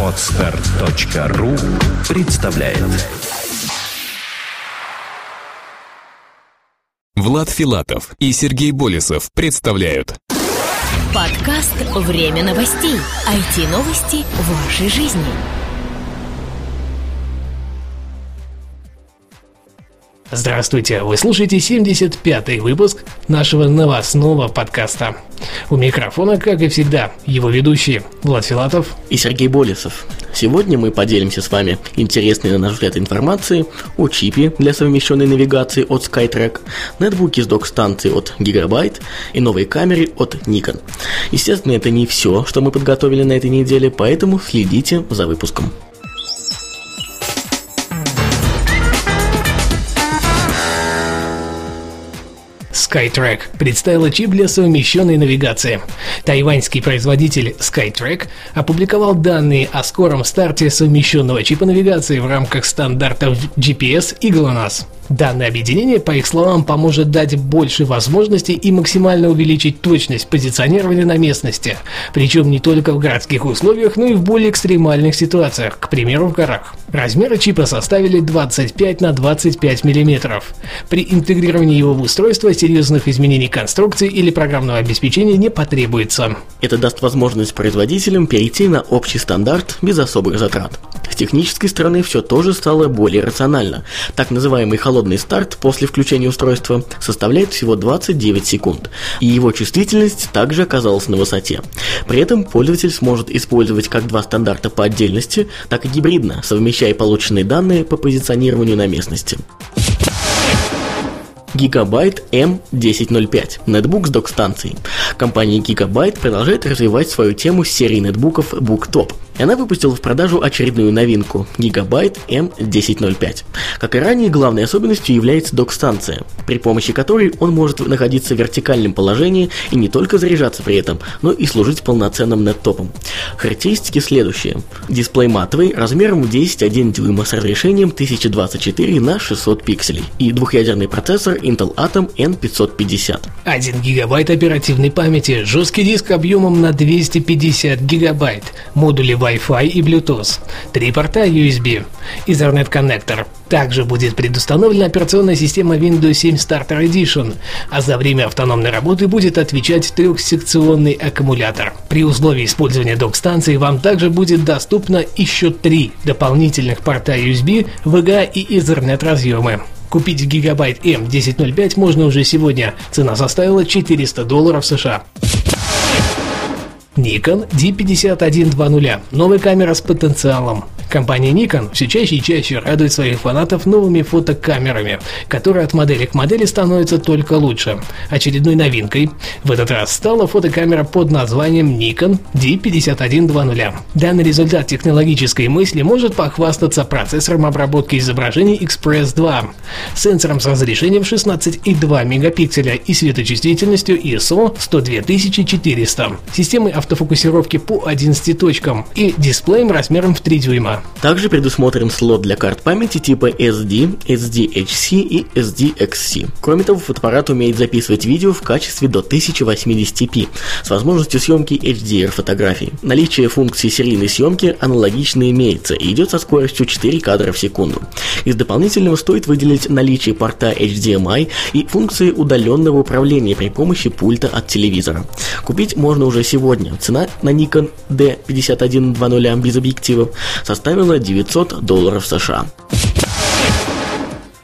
Отстар.ру представляет Влад Филатов и Сергей Болесов представляют Подкаст «Время новостей». IT-новости вашей жизни. Здравствуйте, вы слушаете 75-й выпуск нашего новостного подкаста. У микрофона, как и всегда, его ведущие Влад Филатов и Сергей Болесов. Сегодня мы поделимся с вами интересной, на наш взгляд, информацией о чипе для совмещенной навигации от Skytrack, нетбуке с док-станцией от Gigabyte и новой камере от Nikon. Естественно, это не все, что мы подготовили на этой неделе, поэтому следите за выпуском. Skytrack представила чип для совмещенной навигации. Тайваньский производитель Skytrack опубликовал данные о скором старте совмещенного чипа навигации в рамках стандартов GPS и GLONASS. Данное объединение, по их словам, поможет дать больше возможностей и максимально увеличить точность позиционирования на местности, причем не только в городских условиях, но и в более экстремальных ситуациях, к примеру в горах. Размеры чипа составили 25 на 25 мм. При интегрировании его в устройство серьезных изменений конструкции или программного обеспечения не потребуется. Это даст возможность производителям перейти на общий стандарт без особых затрат. С технической стороны все тоже стало более рационально. Так называемый холодный старт после включения устройства составляет всего 29 секунд, и его чувствительность также оказалась на высоте. При этом пользователь сможет использовать как два стандарта по отдельности, так и гибридно, совмещая полученные данные по позиционированию на местности. Gigabyte M1005 – нетбук с док-станцией. Компания Gigabyte продолжает развивать свою тему серии нетбуков BookTop – она выпустила в продажу очередную новинку – Gigabyte M1005. Как и ранее, главной особенностью является док-станция, при помощи которой он может находиться в вертикальном положении и не только заряжаться при этом, но и служить полноценным нет-топом. Характеристики следующие. Дисплей матовый, размером 10,1 дюйма с разрешением 1024 на 600 пикселей и двухъядерный процессор Intel Atom N550. 1 гигабайт оперативной памяти, жесткий диск объемом на 250 гигабайт, модули Wi-Fi и Bluetooth, три порта USB, Ethernet коннектор. Также будет предустановлена операционная система Windows 7 Starter Edition, а за время автономной работы будет отвечать трехсекционный аккумулятор. При условии использования док-станции вам также будет доступно еще три дополнительных порта USB, VGA и Ethernet разъемы. Купить гигабайт M1005 можно уже сегодня. Цена составила 400 долларов США. Nikon D5120. Новая камера с потенциалом. Компания Nikon все чаще и чаще радует своих фанатов новыми фотокамерами, которые от модели к модели становятся только лучше. Очередной новинкой в этот раз стала фотокамера под названием Nikon D5120. Данный результат технологической мысли может похвастаться процессором обработки изображений Express 2, сенсором с разрешением 16,2 мегапикселя и светочувствительностью ISO 102400, системой автофокусировки по 11 точкам и дисплеем размером в 3 дюйма. Также предусмотрен слот для карт памяти типа SD, SDHC и SDXC. Кроме того, фотоаппарат умеет записывать видео в качестве до 1080p с возможностью съемки HDR фотографий. Наличие функции серийной съемки аналогично имеется и идет со скоростью 4 кадра в секунду. Из дополнительного стоит выделить наличие порта HDMI и функции удаленного управления при помощи пульта от телевизора. Купить можно уже сегодня. Цена на Nikon D5120 без объективов составила 900 долларов США.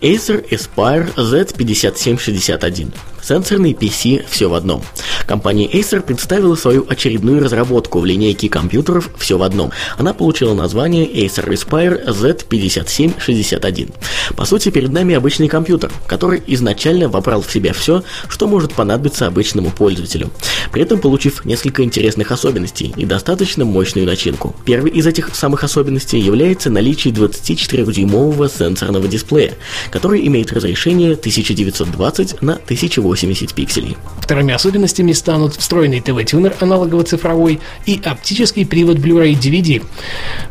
Acer Aspire Z5761 Сенсорный PC все в одном. Компания Acer представила свою очередную разработку в линейке компьютеров все в одном. Она получила название Acer Aspire Z5761. По сути, перед нами обычный компьютер, который изначально вобрал в себя все, что может понадобиться обычному пользователю, при этом получив несколько интересных особенностей и достаточно мощную начинку. Первый из этих самых особенностей является наличие 24-дюймового сенсорного дисплея, который имеет разрешение 1920 на 1080 1080 пикселей. Вторыми особенностями станут встроенный ТВ-тюнер аналогово-цифровой и оптический привод Blu-ray DVD.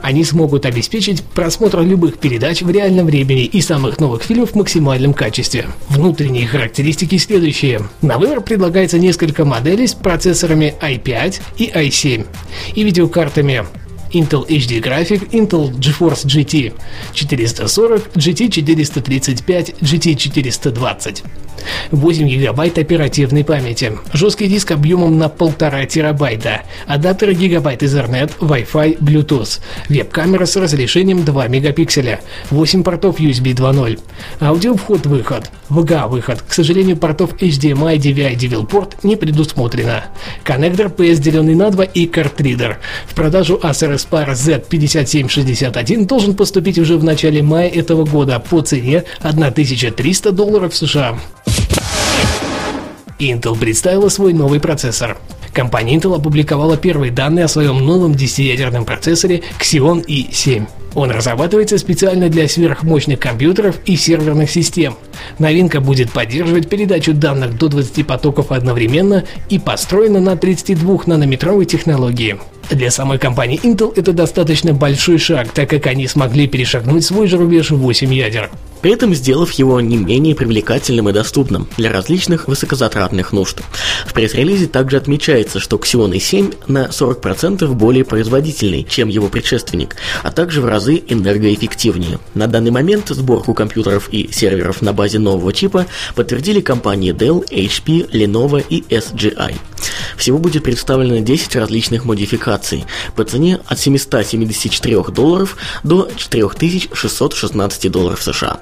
Они смогут обеспечить просмотр любых передач в реальном времени и самых новых фильмов в максимальном качестве. Внутренние характеристики следующие. На выбор предлагается несколько моделей с процессорами i5 и i7 и видеокартами Intel HD Graphic, Intel GeForce GT 440, GT 435, GT 420. 8 гигабайт оперативной памяти, жесткий диск объемом на 1,5 терабайта, адаптер гигабайт Ethernet, Wi-Fi, Bluetooth, веб-камера с разрешением 2 мегапикселя, 8 портов USB 2.0, аудио вход-выход, VGA-выход, к сожалению, портов HDMI, DVI, DVL-порт не предусмотрено, коннектор PS, деленный на 2 и картридер. В продажу Acer Aspire Z5761 должен поступить уже в начале мая этого года по цене 1300 долларов США. Intel представила свой новый процессор. Компания Intel опубликовала первые данные о своем новом 10-ядерном процессоре Xeon i7. Он разрабатывается специально для сверхмощных компьютеров и серверных систем. Новинка будет поддерживать передачу данных до 20 потоков одновременно и построена на 32-нанометровой технологии. Для самой компании Intel это достаточно большой шаг, так как они смогли перешагнуть свой же рубеж 8 ядер при этом сделав его не менее привлекательным и доступным для различных высокозатратных нужд. В пресс-релизе также отмечается, что Xeon i7 на 40% более производительный, чем его предшественник, а также в разы энергоэффективнее. На данный момент сборку компьютеров и серверов на базе нового чипа подтвердили компании Dell, HP, Lenovo и SGI. Всего будет представлено 10 различных модификаций по цене от 774 долларов до 4616 долларов США.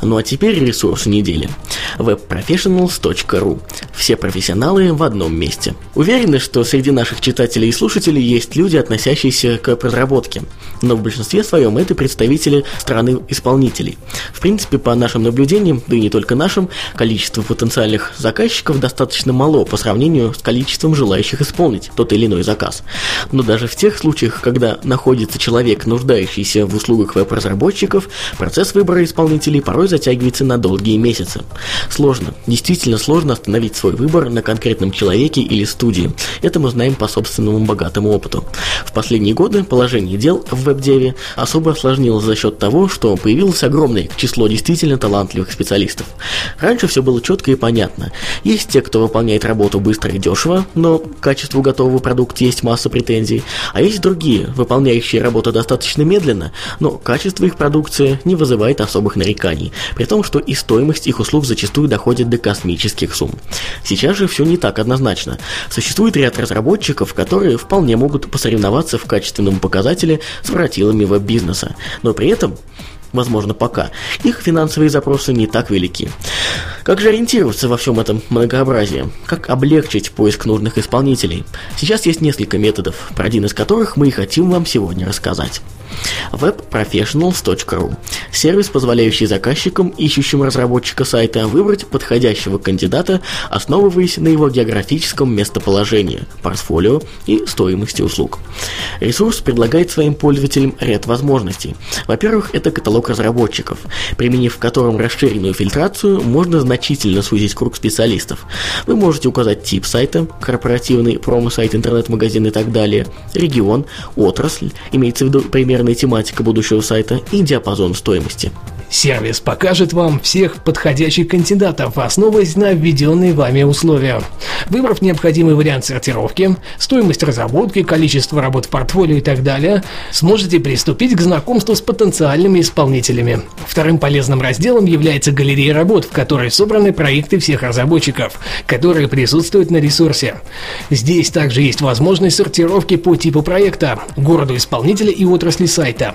Ну а теперь ресурсы недели webprofessionals.ru. Все профессионалы в одном месте. Уверены, что среди наших читателей и слушателей есть люди, относящиеся к разработке, но в большинстве своем это представители страны исполнителей. В принципе, по нашим наблюдениям, да и не только нашим, количество потенциальных заказчиков достаточно мало по сравнению с количеством желающих исполнить тот или иной заказ. Но даже в тех случаях, когда находится человек, нуждающийся в услугах веб-разработчиков, процесс выбора исполнителей порой затягивается на долгие месяцы. Сложно, действительно сложно остановить свой выбор на конкретном человеке или студии. Это мы знаем по собственному богатому опыту. В последние годы положение дел в веб-деве особо осложнилось за счет того, что появилось огромное число действительно талантливых специалистов. Раньше все было четко и понятно. Есть те, кто выполняет работу быстро и дешево, но к качеству готового продукта есть масса претензий, а есть другие, выполняющие работу достаточно медленно, но качество их продукции не вызывает особых нареканий, при том, что и стоимость их услуг зачастую доходит до космических сумм. Сейчас же все не так однозначно. Существует ряд разработчиков, которые вполне могут посоревноваться в качественном показателе с воротилами веб-бизнеса, но при этом возможно пока, их финансовые запросы не так велики. Как же ориентироваться во всем этом многообразии? Как облегчить поиск нужных исполнителей? Сейчас есть несколько методов, про один из которых мы и хотим вам сегодня рассказать webprofessionals.ru – сервис, позволяющий заказчикам, ищущим разработчика сайта, выбрать подходящего кандидата, основываясь на его географическом местоположении, портфолио и стоимости услуг. Ресурс предлагает своим пользователям ряд возможностей. Во-первых, это каталог разработчиков, применив в котором расширенную фильтрацию, можно значительно сузить круг специалистов. Вы можете указать тип сайта, корпоративный, промо-сайт, интернет-магазин и так далее, регион, отрасль, имеется в виду примерно популярная тематика будущего сайта и диапазон стоимости. Сервис покажет вам всех подходящих кандидатов, основываясь на введенные вами условия. Выбрав необходимый вариант сортировки, стоимость разработки, количество работ в портфолио и так далее, сможете приступить к знакомству с потенциальными исполнителями. Вторым полезным разделом является галерея работ, в которой собраны проекты всех разработчиков, которые присутствуют на ресурсе. Здесь также есть возможность сортировки по типу проекта, городу исполнителя и отрасли сайта.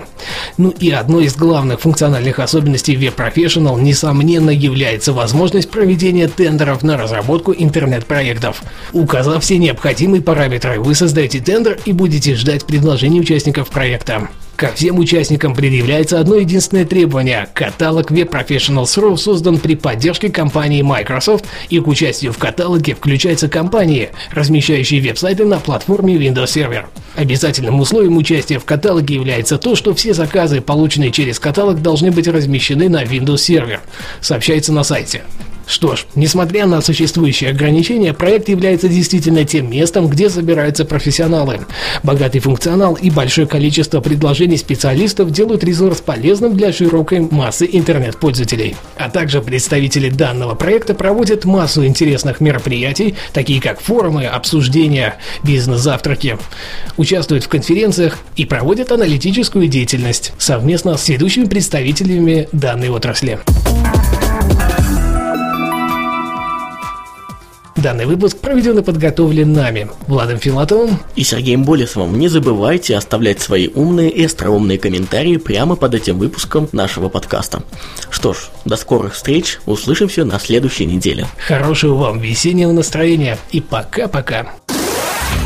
Ну и одной из главных функциональных особенностей особенностей Professional, несомненно, является возможность проведения тендеров на разработку интернет-проектов. Указав все необходимые параметры, вы создаете тендер и будете ждать предложений участников проекта. Ко всем участникам предъявляется одно единственное требование. Каталог Web Professionals.ru создан при поддержке компании Microsoft и к участию в каталоге включаются компании, размещающие веб-сайты на платформе Windows Server. Обязательным условием участия в каталоге является то, что все заказы, полученные через каталог, должны быть размещены на Windows Server, сообщается на сайте. Что ж, несмотря на существующие ограничения, проект является действительно тем местом, где собираются профессионалы. Богатый функционал и большое количество предложений специалистов делают ресурс полезным для широкой массы интернет-пользователей. А также представители данного проекта проводят массу интересных мероприятий, такие как форумы, обсуждения, бизнес-завтраки, участвуют в конференциях и проводят аналитическую деятельность совместно с ведущими представителями данной отрасли. Данный выпуск проведен и подготовлен нами, Владом Филатовым и Сергеем Болесовым. Не забывайте оставлять свои умные и остроумные комментарии прямо под этим выпуском нашего подкаста. Что ж, до скорых встреч, услышимся на следующей неделе. Хорошего вам весеннего настроения и пока-пока.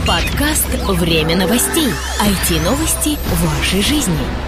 Подкаст «Время новостей». IT-новости вашей жизни.